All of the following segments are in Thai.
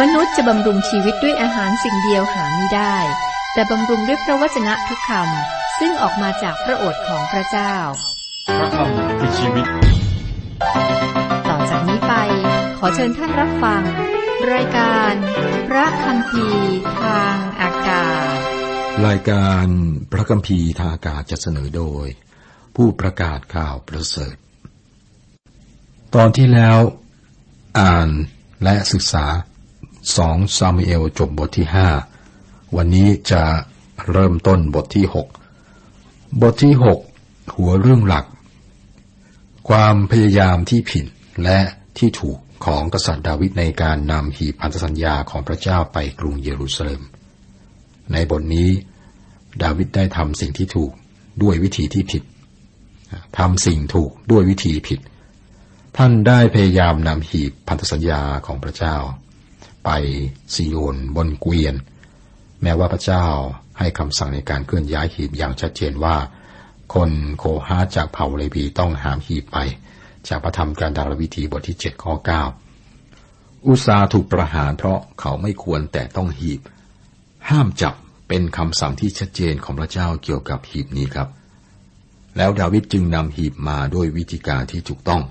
มนุษย์จะบำรุงชีวิตด้วยอาหารสิ่งเดียวหาไม่ได้ แต่บำรุงด้วยพระวจนะทุกคำซึ่งออกมาจากพระโอษฐ์ของพระเจ้า พระคำคือชีวิต ต่อจากนี้ไป ขอเชิญท่านรับฟัง รายการ พระคัมภีร์ทางอากาศ รายการพระคัมภีร์ทางอากาศจะเสนอโดย ผู้ประกาศข่าวประเสริฐ ตอนที่แล้ว อ่านและศึกษา สองซามูเอลจบบทที่ห้าวันนี้จะเริ่มต้นบทที่หกบทที่หกหัวเรื่องหลัก ความพยายามที่ผิดและที่ถูกของกษัตริย์ดาวิดในการนำหีบพันธสัญญาของพระเจ้าไปกรุงเยรูซาเล็ม ในบทนี้ ดาวิดได้ทำสิ่งที่ถูกด้วยวิธีที่ผิดทำสิ่งถูกด้วยวิธีผิด ท่านได้พยายามนำหีบพันธสัญญาของพระเจ้า ไปซีโอนบนเกวียน แม้ว่าพระเจ้าให้คำสั่งในการเคลื่อนย้ายหีบอย่างชัดเจนว่า คนโคฮาจากเผ่าเลวีต้องหามหีบไป จากพระธรรมการดารวิธีบทที่เจ็ดข้อเก้าอุซาถูกประหารเพราะเขาไม่ควรแต่ต้องหีบ ห้ามจับเป็นคำสั่งที่ชัดเจนของพระเจ้าเกี่ยวกับหีบนี้ครับ แล้วดาวิดจึงนำหีบมาด้วยวิธีการที่ถูกต้อง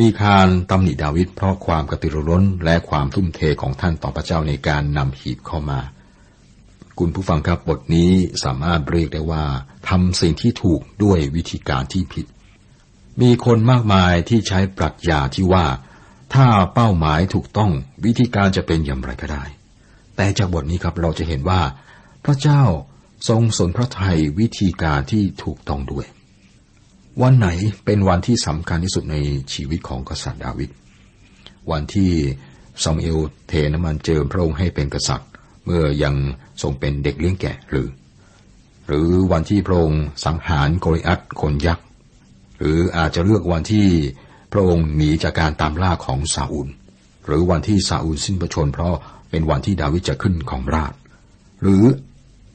มีคารตำหนิดาวิดเพราะความกระตือรือร้นและความทุ่มเทของท่านต่อพระเจ้าในการนำหีบเข้ามา คุณผู้ฟังครับบทนี้สามารถเรียกได้ว่าทำสิ่งที่ถูกด้วยวิธีการที่ผิด มีคนมากมายที่ใช้ปรัชญาที่ว่า ถ้าเป้าหมายถูกต้องวิธีการจะเป็นอย่างไรก็ได้ แต่จากบทนี้ครับเราจะเห็นว่า พระเจ้าทรงสนพระทัยวิธีการที่ถูกต้องด้วย วันไหนเป็นวันที่สำคัญที่สุดในชีวิตของกษัตริย์ดาวิด วันที่ซามเอลเทน้ำมันเจิมพระองค์ให้เป็นกษัตริย์ เมื่อยังทรงเป็นเด็กเลี้ยงแกะหรือ หรือวันที่พระองค์สังหารโกริอัตคนยักษ์ หรืออาจจะเลือกวันที่พระองค์หนีจากการตามล่าของซาอูลหรือวันที่ซาอูลสิ้นพระชน เพราะเป็นวันที่ดาวิดจะขึ้นของราช หรือ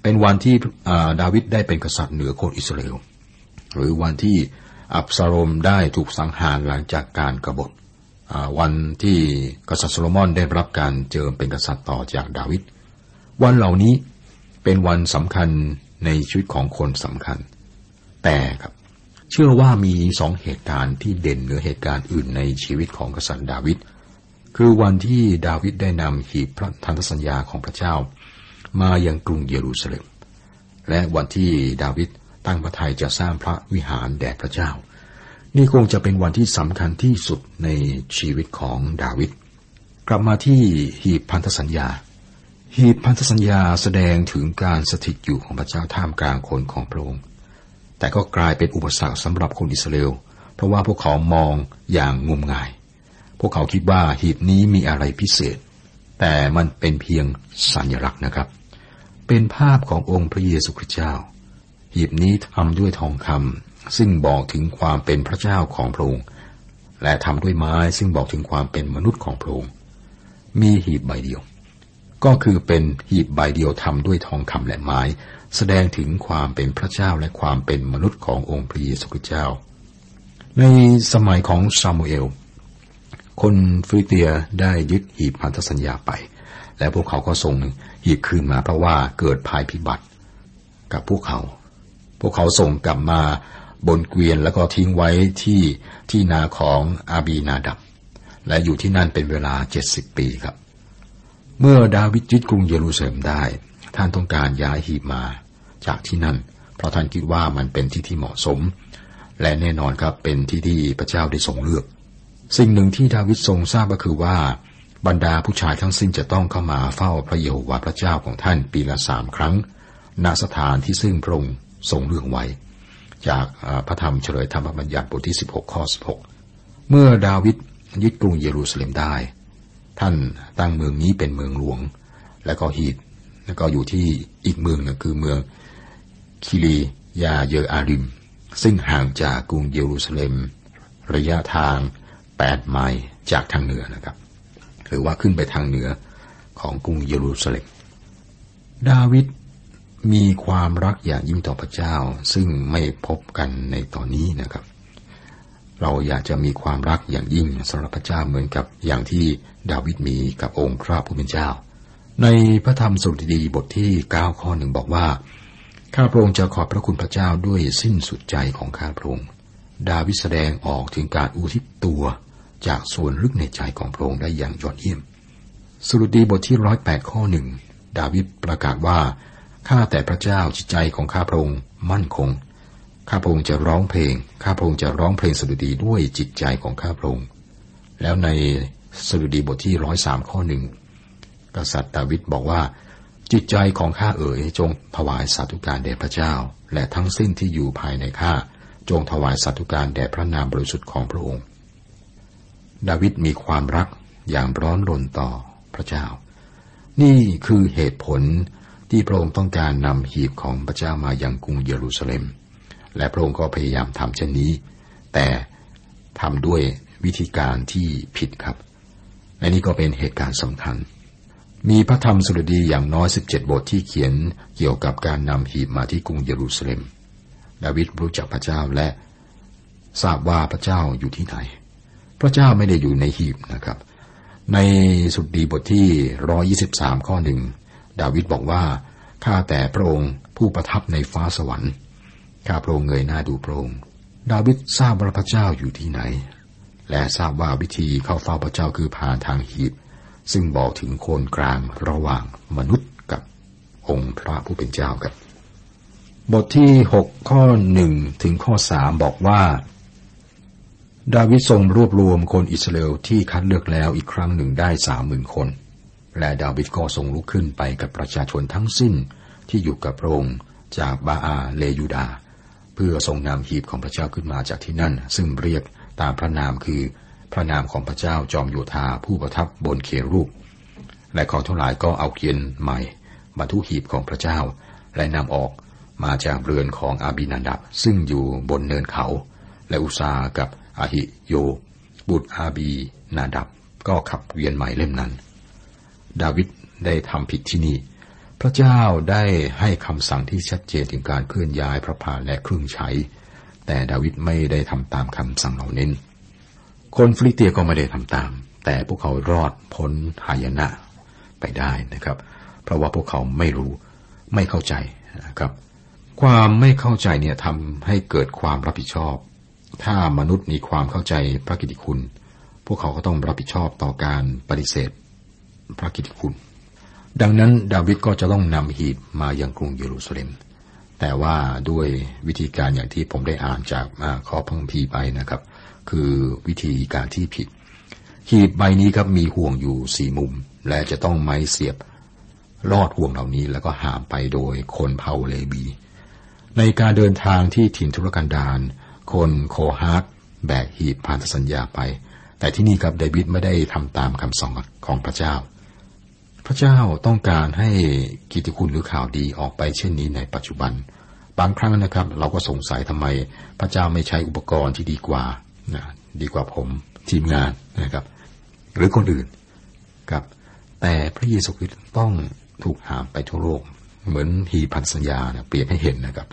เป็นวันที่ดาวิดได้เป็นกษัตริย์เหนือคนอิสราเอล หรือวันที่อับซาโลมได้ถูกสังหารหลังจากการกบฏวันที่กษัตริย์โซโลมอนได้รับการเจิมเป็นกษัตริย์ต่อจากดาวิดวันเหล่านี้เป็นวันสำคัญในชีวิตของคนสำคัญ แต่ครับเชื่อว่ามีสองเหตุการณ์ที่เด่นเหนือเหตุการณ์อื่นในชีวิตของกษัตริย์ดาวิดคือวันที่ดาวิดได้นำหีบพระทันตสัญญาของพระเจ้า มายังกรุงเยรูซาเล็ม และวันที่ดาวิด ตั้งพระทัยจะสร้างพระวิหารแด่พระเจ้า นี่คงจะเป็นวันที่สำคัญที่สุดในชีวิตของดาวิด กลับมาที่หีบพันธสัญญา หีบพันธสัญญาแสดงถึงการสถิตอยู่ของพระเจ้าท่ามกลางคนของพระองค์ แต่ก็กลายเป็นอุปสรรคสำหรับคนอิสราเอล เพราะว่าพวกเขามองอย่างงมงาย พวกเขาคิดว่าหีบนี้มีอะไรพิเศษ แต่มันเป็นเพียงสัญลักษณ์นะครับ เป็นภาพขององค์พระเยซูคริสต์เจ้า หีบนี้ทำด้วยทองคำซึ่งบอกถึงความเป็นพระเจ้าของพระองค์และทำด้วยไม้ซึ่งบอกถึงความเป็นมนุษย์ของพระองค์มีหีบใบเดียว ก็คือเป็นหีบใบเดียวทำด้วยทองคำและไม้ แสดงถึงความเป็นพระเจ้าและความเป็นมนุษย์ขององค์พระเยซูคริสต์เจ้า ในสมัยของซามูเอล คนฟิลิเตียได้ยึดหีบพันธสัญญาไป และพวกเขาก็ส่งหีบคืนมาเพราะว่าเกิดภัยพิบัติกับพวกเขา พวกเขาส่งกลับมาบนเกวียนแล้วก็ทิ้งไว้ที่ที่นาของอาบีนาดับ และอยู่ที่นั่นเป็นเวลาเจ็ดสิบปีครับ เมื่อดาวิดยึดกรุงเยรูซาเล็มได้ ท่านต้องการย้ายหีบมาจากที่นั่น เพราะท่านคิดว่ามันเป็นที่ที่เหมาะสม และแน่นอนครับเป็นที่ที่พระเจ้าได้ทรงเลือก สิ่งหนึ่งที่ดาวิดทรงทราบก็คือว่าบรรดาผู้ชายทั้งสิ้นจะต้องเข้ามาเฝ้าพระเยโฮวาห์พระเจ้าของท่านปีละสามครั้งณสถานที่ซึ่งพระองค์ ทรงเลือกไว้ จากพระธรรมเฉลยธรรมบัญญัติบทที่ 16 ข้อ 16 เมื่อดาวิดยึดกรุงเยรูซาเล็มได้ ท่านตั้งเมืองนี้เป็นเมืองหลวง และก็ฮีดแล้วก็อยู่ที่อีกเมืองนึงคือเมืองคิรียาเยออาริม ซึ่งห่างจากกรุงเยรูซาเล็ม ระยะทาง 8 ไมล์จากทางเหนือนะครับ หรือว่าขึ้นไปทางเหนือของกรุงเยรูซาเล็ม ดาวิด มีความรักอย่างยิ่งต่อพระเจ้า ซึ่งไม่พบกันในตอนนี้นะครับ เราอยากจะมีความรักอย่างยิ่งสำหรับพระเจ้าเหมือนกับอย่างที่ดาวิดมีกับองค์พระผู้เป็นเจ้า ในพระธรรมสุตดีบทที่9ข้อหนึ่งบอกว่าข้าพระองค์จะขอบพระคุณพระเจ้าด้วยสิ้นสุดใจของข้าพระองค์ดาวิดแสดงออกถึงการอุทิศตัวจากส่วนลึกในใจของพระองค์ได้อย่างยอดเยี่ยม สุรดีบทที่ร้อยแปดข้อหนึ่งดาวิดประกาศว่า ข้าแต่พระเจ้าจิตใจของข้าพระองค์มั่นคง ข้าพระองค์จะร้องเพลง ข้าพระองค์จะร้องเพลงสดุดีด้วยจิตใจของข้าพระองค์ แล้วในสดุดีบทที่ร้อยสามข้อหนึ่งกษัตริย์ดาวิดบอกว่า จิตใจของข้าเอ๋ยจงถวายสาธุการแด่พระเจ้า และทั้งสิ้นที่อยู่ภายในข้าจงถวายสาธุการแด่พระนามบริสุทธิ์ของพระองค์ ดาวิดมีความรักอย่างร้อนรนต่อพระเจ้า นี่คือเหตุผล ที่พระองค์ต้องการนำหีบของพระเจ้ามายังกรุงเยรูซาเล็ม และพระองค์ก็พยายามทำเช่นนี้ แต่ทำด้วยวิธีการที่ผิดครับและนี่ก็เป็นเหตุการณ์สำคัญ มีพระธรรมสุรดีอย่างน้อย 17 บทที่เขียนเกี่ยวกับการนำหีบมาที่กรุงเยรูซาเล็ม ดาวิดรู้จักพระเจ้าและทราบว่าพระเจ้าอยู่ที่ไหน พระเจ้าไม่ได้อยู่ในหีบนะครับ ในสุดดีบทที่ 123 ข้อหนึ่ง ดาวิดบอกว่า ข้าแต่พระองค์ผู้ประทับในฟ้าสวรรค์ ข้าพระองค์เงยหน้าดูพระองค์ ดาวิดทราบว่าพระเจ้าอยู่ที่ไหน และทราบว่าวิธีเข้าเฝ้าพระเจ้าคือผ่านทางหีบ ซึ่งบอกถึงโคนกลางระหว่างมนุษย์กับองค์พระผู้เป็นเจ้าครับ บทที่หกข้อหนึ่งถึงข้อสามบอกว่าดาวิดทรงรวบรวมคนอิสราเอลที่คัดเลือกแล้วอีกครั้งหนึ่งได้สามหมื่นคน และดาวิดก็ทรงลุกขึ้นไปกับประชาชนทั้งสิ้นที่อยู่กับพระองค์จากบาอาเลยูดา เพื่อทรงนำหีบของพระเจ้าขึ้นมาจากที่นั่น ซึ่งเรียกตามพระนามคือพระนามของพระเจ้าจอมโยธาผู้ประทับบนเครูป และเขาทั้งหลายก็เอาเกียนใหม่บรรทุกหีบของพระเจ้า และนำออกมาจากเรือนของอาบินันดับ ซึ่งอยู่บนเนินเขา และอุซากับอาหิโย บุตรอาบีนาดับ ก็ขับเวียนใหม่เล่มนั้น ดาวิดได้ทำผิดที่นี่ พระเจ้าได้ให้คำสั่งที่ชัดเจนถึงการเคลื่อนย้ายพระพาและเครื่องใช้ แต่ดาวิดไม่ได้ทำตามคำสั่งเหล่านั้น คนฟลิเตียก็ไม่ได้ทำตาม แต่พวกเขารอดพ้นหายนะไปได้นะครับ เพราะว่าพวกเขาไม่รู้ไม่เข้าใจนะครับ ความไม่เข้าใจเนี่ยทำให้เกิดความรับผิดชอบ ถ้ามนุษย์มีความเข้าใจพระกิติคุณ พวกเขาก็ต้องรับผิดชอบต่อการปฏิเสธ พระกิติคุณ ดังนั้นดาวิดก็จะต้องนำหีบมายังกรุงเยรูซาเล็ม แต่ว่าด้วยวิธีการอย่างที่ผมได้อ่านจากข้อพังพีไปนะครับ คือวิธีการที่ผิด หีบใบนี้ครับมีห่วงอยู่สี่มุม และจะต้องไม้เสียบลอดห่วงเหล่านี้แล้วก็หามไปโดยคนเผ่าเลบี ในการเดินทางที่ถิ่นทุรกันดารคนโคฮาร์แบกหีบพันธสัญญาไป แต่ที่นี่ครับเดวิดไม่ได้ทำตามคำสั่งของพระเจ้า พระเจ้าต้องการให้กิตติคุณหรือข่าวดีออกไปเช่นนี้ในปัจจุบัน บางครั้งนะครับ เราก็สงสัยทำไม พระเจ้าไม่ใช้อุปกรณ์ที่ดีกว่านะดีกว่าผมทีมงานนะครับ หรือคนอื่นครับ แต่พระเยซูคริสต์ต้องถูกหามไปทั่วโลก เหมือนหีพันสัญญานะเปรียบให้เห็นนะครับ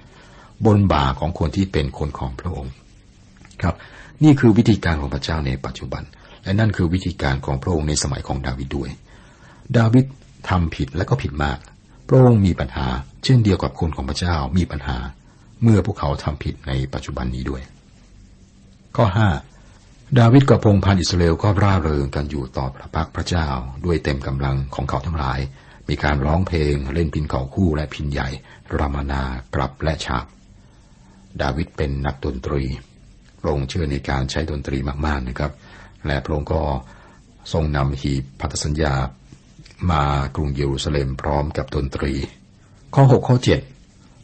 บนบ่าของคนที่เป็นคนของพระองค์ครับ นี่คือวิธีการของพระเจ้าในปัจจุบัน และนั่นคือวิธีการของพระองค์ในสมัยของดาวิดด้วย ดาวิดทำผิดและก็ผิดมาก พระองค์มีปัญหา เช่นเดียวกับคนของพระเจ้ามีปัญหา เมื่อพวกเขาทำผิดในปัจจุบันนี้ด้วย ข้อห้าดาวิดกับพงพันอิสราเอลก็ร่าเริงกันอยู่ต่อพระพักพระเจ้า ด้วยเต็มกำลังของเขาทั้งหลาย มีการร้องเพลงเล่นพินเขาคู่และพินใหญ่ รามนากลับและฉาบ ดาวิดเป็นนักดนตรีพระองค์เชื่อในการใช้ดนตรีมากๆนะครับ และพระองค์ก็ทรงนำหีบพันธสัญญา มากรุงเยรูซาเล็มพร้อมกับดนตรี ข้อหกข้อเจ็ด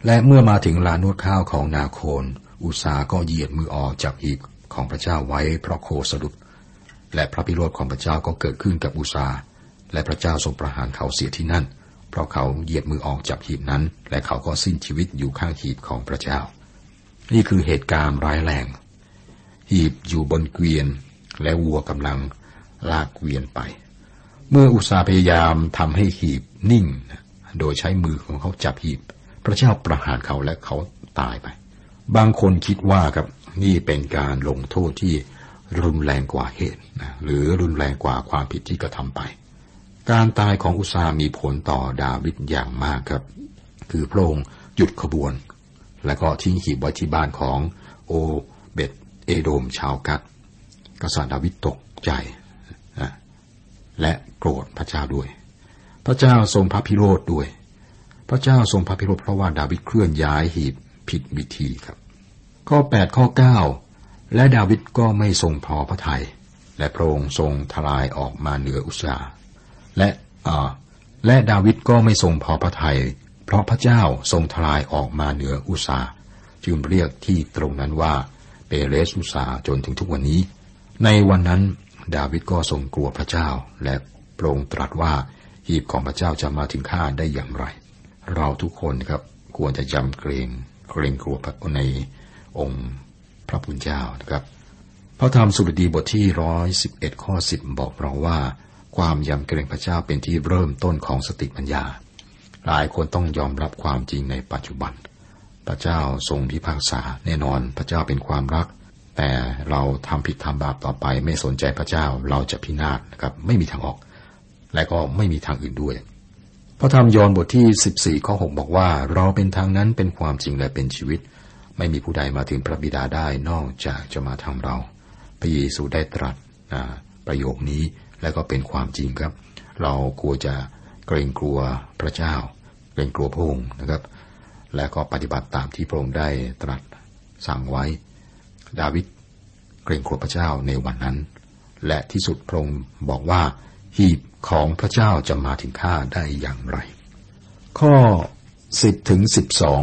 และเมื่อมาถึงลานนวดข้าวของนาโคน อุสาก็เหยียดมือออกจากหีบของพระเจ้าไว้เพราะโคสะดุด และพระพิโรธของพระเจ้าก็เกิดขึ้นกับอุสาและพระเจ้าทรงประหารเขาเสียที่นั่น เพราะเขาเหยียดมือออกจากหีบนั้น และเขาก็สิ้นชีวิตอยู่ข้างหีบของพระเจ้า นี่คือเหตุการณ์ร้ายแรง หีบอยู่บนเกวียน และวัวกำลังลากเกวียนไป เมื่ออุสาพยายามทำให้หีบนิ่ง โดยใช้มือของเขาจับหีบ พระเจ้าประหารเขาและเขาตายไป บางคนคิดว่าครับนี่เป็นการลงโทษที่รุนแรงกว่าเหตุนะหรือรุนแรงกว่าความผิดที่กระทำไป การตายของอุซามีผลต่อดาวิดอย่างมากครับ คือพระองค์หยุดขบวน และก็ทิ้งหีบไว้ที่บ้านของโอเบตเอโดมชาวกัดกษัตริย์ดาวิดตกใจ และ กรธพระเจ้าด้วย พระเจ้าทรงพระพิโรธด้วย พระเจ้าทรงพระพิโรธเพราะว่าดาวิดเคลื่อนย้ายหีบผิดวิธีครับ ข้อ 8 ข้อ 9 และดาวิดก็ไม่ทรงพอพระทยัยและพระองค์ทรงทลายออกมาเหนืออุษาและและดาวิดก็ไม่ทรงพอพระทยัยเพราะพระเจ้าทรงทลายออกมาเหนืออุษาจึงเรียกที่ตรงนั้นว่าเปเรสอุษาจนถึงทุกวันนี้ ในวันนั้นดาวิดก็ทรงกลัวพระเจ้าและ พระองค์ตรัสว่าหีบของพระเจ้าจะมาถึงข้าได้อย่างไร เราทุกคนครับควรจะจำเกรงเกรงกลัวในองค์พระพุทธเจ้านะครับ พระธรรมสุรดีบทที่ร้อยสิบเอ็ดข้อสิบบอกเราว่า ความยำเกรงพระเจ้าเป็นที่เริ่มต้นของสติปัญญา หลายคนต้องยอมรับความจริงในปัจจุบัน พระเจ้าทรงพิพากษาแน่นอนพระเจ้าเป็นความรัก แต่เราทำผิดทำบาปต่อไปไม่สนใจพระเจ้าเราจะพินาศนะครับไม่มีทางออก และก็ไม่มีทางอื่นด้วยพระธรรมยอห์นบทที่ 14 ข้อ 6 บอกว่า เราเป็นทางนั้นเป็นความจริงและเป็นชีวิต ไม่มีผู้ใดมาถึงพระบิดาได้นอกจากจะมาทางเรา พระเยซูได้ตรัสประโยคนี้และก็เป็นความจริงครับ เราควจะเกรงกลัวพระเจ้า เกรงกลัวพระองค์นะครับ และก็ปฏิบัติตามที่พระองค์ได้ตรัสสั่งไว้ ดาวิดเกรงกลัวพระเจ้าในวันนั้น และที่สุดพระองค์บอกว่าหีบ ของพระเจ้าจะมาถึงข้าได้อย่างไร ข้อสิบถึงสิบสอง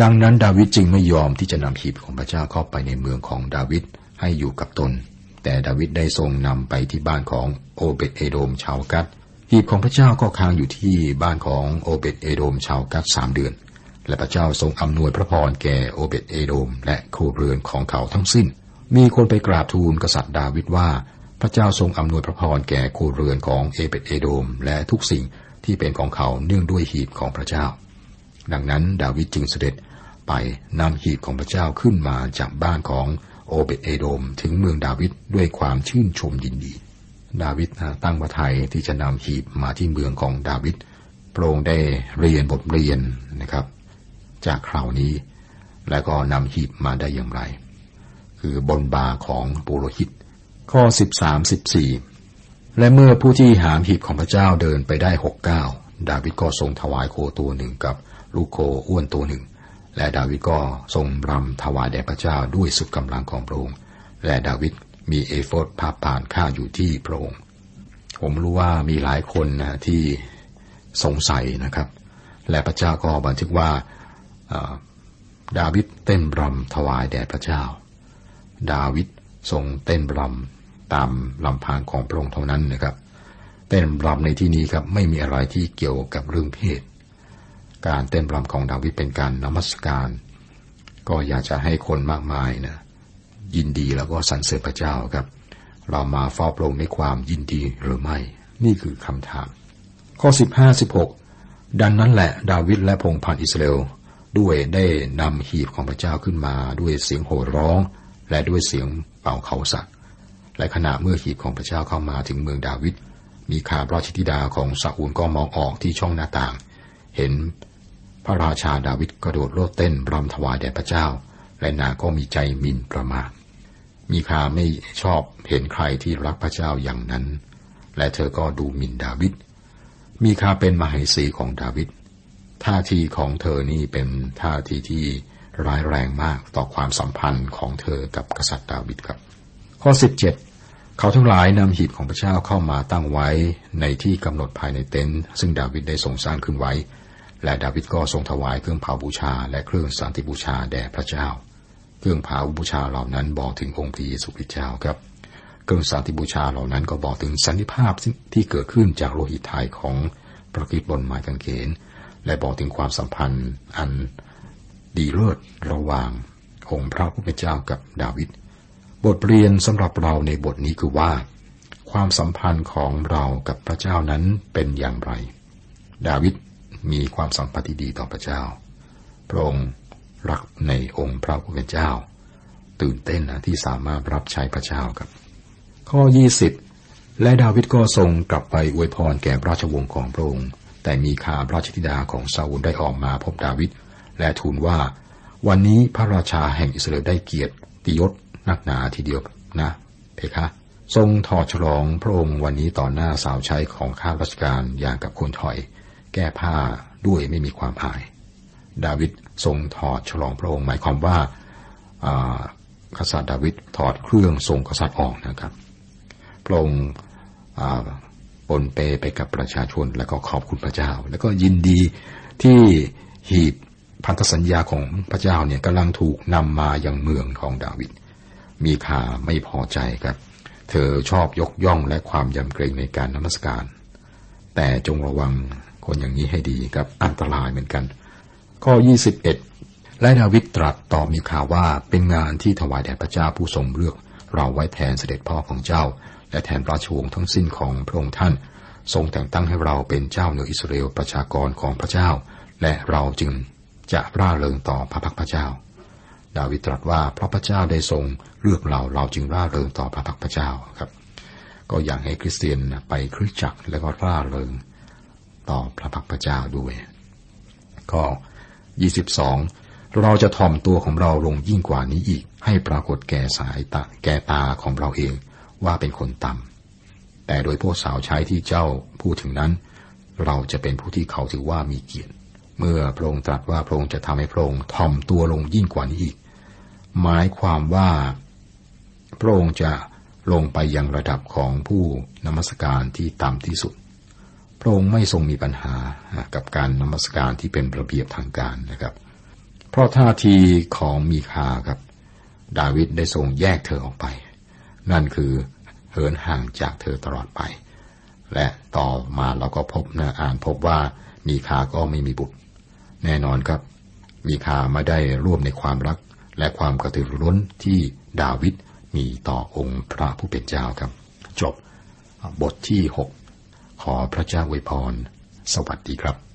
ดังนั้นดาวิดจึงไม่ยอมที่จะนำหีบของพระเจ้าเข้าไปในเมืองของดาวิดให้อยู่กับตน แต่ดาวิดได้ทรงนำไปที่บ้านของโอเบตเอโดมชาวกัดหีบของพระเจ้าก็ค้างอยู่ที่บ้านของโอเบตเอโดมชาวกัดสามเดือน และพระเจ้าทรงอำนวยพระพรแก่โอเบตเอโดม และครูเรือนของเขาทั้งสิ้น มีคนไปกราบทูลกษัตริย์ดาวิดว่า พระเจ้าทรงอำนวยพระพรแก่ครูเรือนของเอเบตเอโดม และทุกสิ่งที่เป็นของเขาเนื่องด้วยหีบของพระเจ้า ดังนั้นดาวิดจึงเสด็จไปนำหีบของพระเจ้าขึ้นมาจากบ้านของโอเบตเอโดม ถึงเมืองดาวิดด้วยความชื่นชมยินดี ดาวิดตั้งพระทัยที่จะนำหีบมาที่เมืองของดาวิดพระองค์ได้เรียนบทเรียนนะครับ จากคราวนี้ และก็นำหีบมาได้อย่างไร คือบนบาของปุโรหิต ข้อสิบสามสิบสี่และเมื่อผู้ที่หามหีบของพระเจ้าเดินไปได้หกเก้าดาวิดก็ทรงถวายโคตัวหนึ่งกับลูกโคอ้วนตัวหนึ่ง และดาวิดก็ทรงรำถวายแด่พระเจ้าด้วยสุดกำลังของพระองค์และดาวิดมีเอโฟดภาพผ่านข้าอยู่ที่พระองค์ผมรู้ว่ามีหลายคนนะที่สงสัยนะครับ และพระเจ้าก็บันทึกว่าดาวิดเต้นรำถวายแด่พระเจ้า ดาวิดทรงเต้นรำ ตามลำพังของพระองค์เท่านั้นนะครับ เต้นรำในที่นี้ครับไม่มีอะไรที่เกี่ยวกับเรื่องเพศ การเต้นรำของดาวิดเป็นการนมัสการ ก็อยากจะให้คนมากมายนะยินดีแล้วก็สรรเสริญพระเจ้าครับ เรามาเฝ้าพระองค์ในความยินดีหรือไม่ นี่คือคำถาม ข้อ 15 16 ดังนั้นแหละดาวิดและพงพันอิสราเอลด้วยได้นำหีบของพระเจ้าขึ้นมาด้วยเสียงโห่ร้อง และด้วยเสียงเป่าเขาสัตว์ และขณะเมื่อหีบของพระเจ้าเข้ามาถึงเมืองดาวิดมีขาราชธิดาของซาอูลก็มองออกที่ช่องหน้าต่าง เห็นพระราชาดาวิดกระโดดโลดเต้นรำถวายแด่พระเจ้า และนางก็มีใจมินประมาทมีคาไม่ชอบเห็นใครที่รักพระเจ้าอย่างนั้น และเธอก็ดูหมิ่นดาวิดมีคาเป็นมเหสีของดาวิดท่าทีของเธอนี่เป็นท่าทีที่ร้ายแรงมากต่อความสัมพันธ์ของเธอกับกษัตริย์ดาวิดครับ ข้อ 17 เขาทั้งหลายนำหีบของพระเจ้าเข้ามาตั้งไว้ในที่กำหนดภายในเต็นท์ซึ่งดาวิดได้ทรงสร้างขึ้นไว้ และดาวิดก็ทรงถวายเครื่องเผาบูชา และเครื่องสันติบูชาแด่พระเจ้า เครื่องเผาบูชาเหล่านั้นบอกถึงองค์พระเยซูคริสต์เจ้าครับ เครื่องสันติบูชาเหล่านั้นก็บอกถึงสันติภาพที่เกิดขึ้นจากโลหิตไทยของพระกิตบนไม้กางเขน และบอกถึงความสัมพันธ์อันดีเลิศระหว่างองค์พระผู้เป็นเจ้ากับดาวิด บทเรียนสำหรับเราในบทนี้คือว่า ความสัมพันธ์ของเรากับพระเจ้านั้นเป็นอย่างไร ดาวิดมีความสัมพันธ์ที่ดีต่อพระเจ้า พระองค์รักในองค์พระผู้เป็นเจ้า ตื่นเต้นนะที่สามารถรับใช้พระเจ้าครับ ข้อ 20 และดาวิดก็ทรงกลับไปอวยพรแก่ราชวงศ์ของพระองค์ แต่มีข่าราชธิดาของซาอูลได้ออกมาพบดาวิดและทูลว่า วันนี้พระราชาแห่งอิสราเอลได้เกียรติยศ นักหนาทีเดียวนะเพคะ ทรงถอดฉลองพระองค์วันนี้ต่อหน้าสาวใช้ของข้าราชการอย่างกับคนถอย แก้ผ้าด้วยไม่มีความอาย ดาวิดทรงถอดฉลองพระองค์หมายความว่ากษัตริย์ดาวิดถอดเครื่องทรงกษัตริย์ออกนะครับพระองค์ปนเปไปกับประชาชนแล้วก็ขอบคุณพระเจ้า แล้วก็ยินดีที่หีบพันธสัญญาของพระเจ้าเนี่ยกำลังถูกนำมายังเมืองของดาวิด มีข่าไม่พอใจครับ เธอชอบยกย่องและความยำเกรงในการนมัสการ แต่จงระวังคนอย่างนี้ให้ดีครับอันตรายเหมือนกัน ข้อ 21 และดาวิดตรัสต่อมีข่าวว่าเป็นงานที่ถวายแด่พระเจ้าผู้ทรงเลือก เราไว้แทนเสด็จพ่อของเจ้า และแทนราชวงศ์ทั้งสิ้นของพระองค์ท่าน ทรงแต่งตั้งให้เราเป็นเจ้าเหนืออิสราเอลประชากรของพระเจ้า และเราจึงจะร่าเริงต่อพระพักพระเจ้า ดาวิดตรัสว่าเพราะพระเจ้าได้ทรงเลือกเราเราจึงร่าเริงต่อพระพักพระเจ้าครับ ก็อยากให้คริสเตียนไปคริสจักรแล้วก็ร่าเริงต่อพระพักพระเจ้าด้วย ก็22เราจะถ่อมตัวของเราลงยิ่งกว่านี้อีก ให้ปรากฏแก่สายตาแก่ตาของเราเองว่าเป็นคนต่ำแต่โดยพวกสาวใช้ที่เจ้าพูดถึงนั้น เราจะเป็นผู้ที่เขาถือว่ามีเกียรติ เมื่อพระองค์ตรัสว่าพระองค์จะทำให้พระองค์ถ่อมตัวลงยิ่งกว่านี้อีก หมายความว่าพระองค์จะลงไปยังระดับของผู้นมัสการที่ต่ำที่สุด พระองค์ไม่ทรงมีปัญหากับการนมัสการที่เป็นระเบียบทางการนะครับ เพราะท่าทีของมีคาครับ ดาวิดได้ทรงแยกเธอออกไป นั่นคือเหินห่างจากเธอตลอดไป และต่อมาเราก็พบนะอ่านพบว่ามีคาก็ไม่มีบุตร แน่นอนครับ มีคามาได้ร่วมในความรัก และความกระตือรือร้นที่ดาวิดมีต่อองค์พระผู้เป็นเจ้าครับ จบบทที่หกขอพระเจ้าอวยพร สวัสดีครับ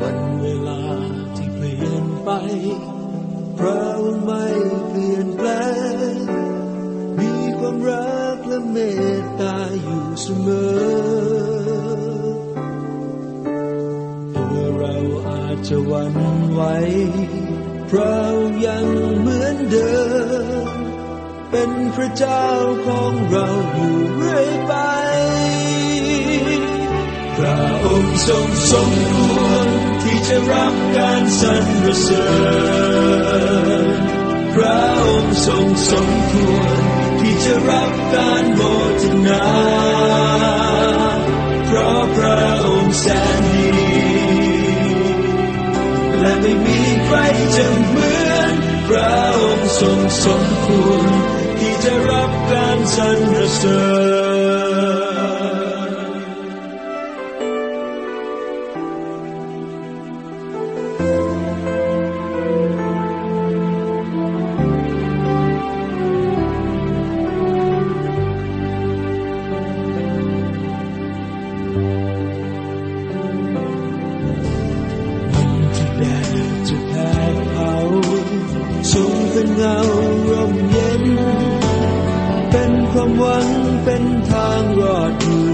วันเวลาที่เปลี่ยนไปเราไม่เปลี่ยนแปลง มีความรักและเมตตาอยู่เสมอ ตัวเราอาจจะวันไหวเรายังเหมือนเดิม เป็นพระเจ้าของเราอยู่เรื่อยไป พระองค์ทรงสมควร จะรับการสรรเสริญพระองค์ทรงสมควรที่จะรับการโมทนาเพราะพระองค์แสนดีและไม่มีใครจะเหมือนพระองค์ทรงสมควรที่จะรับการสรรเสริญ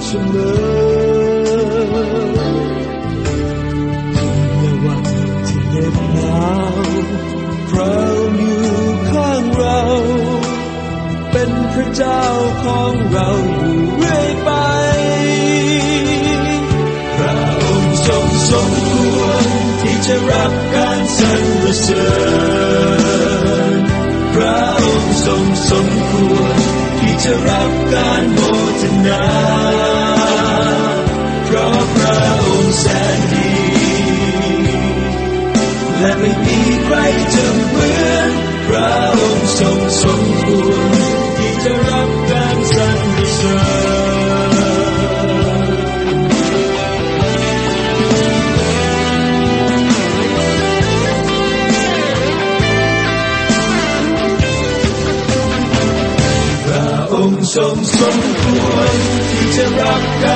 เสมอแลวันที่เย็นหนาวเราอยู่ข้างเรา เป็นพระเจ้าของเราอยู่เรื่อยไป พระองค์ทรงสมควรที่จะรับการสรรเสริญพระองค์ทรงสมควรที่จะรับการโมทนา แสนดี และไม่มีใครจะเหมือนพระองค์ทรงสมควรที่จะรับการสรรเสริญพระองค์ทรงสมควรที่จะรับการ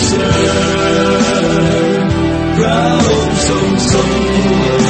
Son, Son, Son,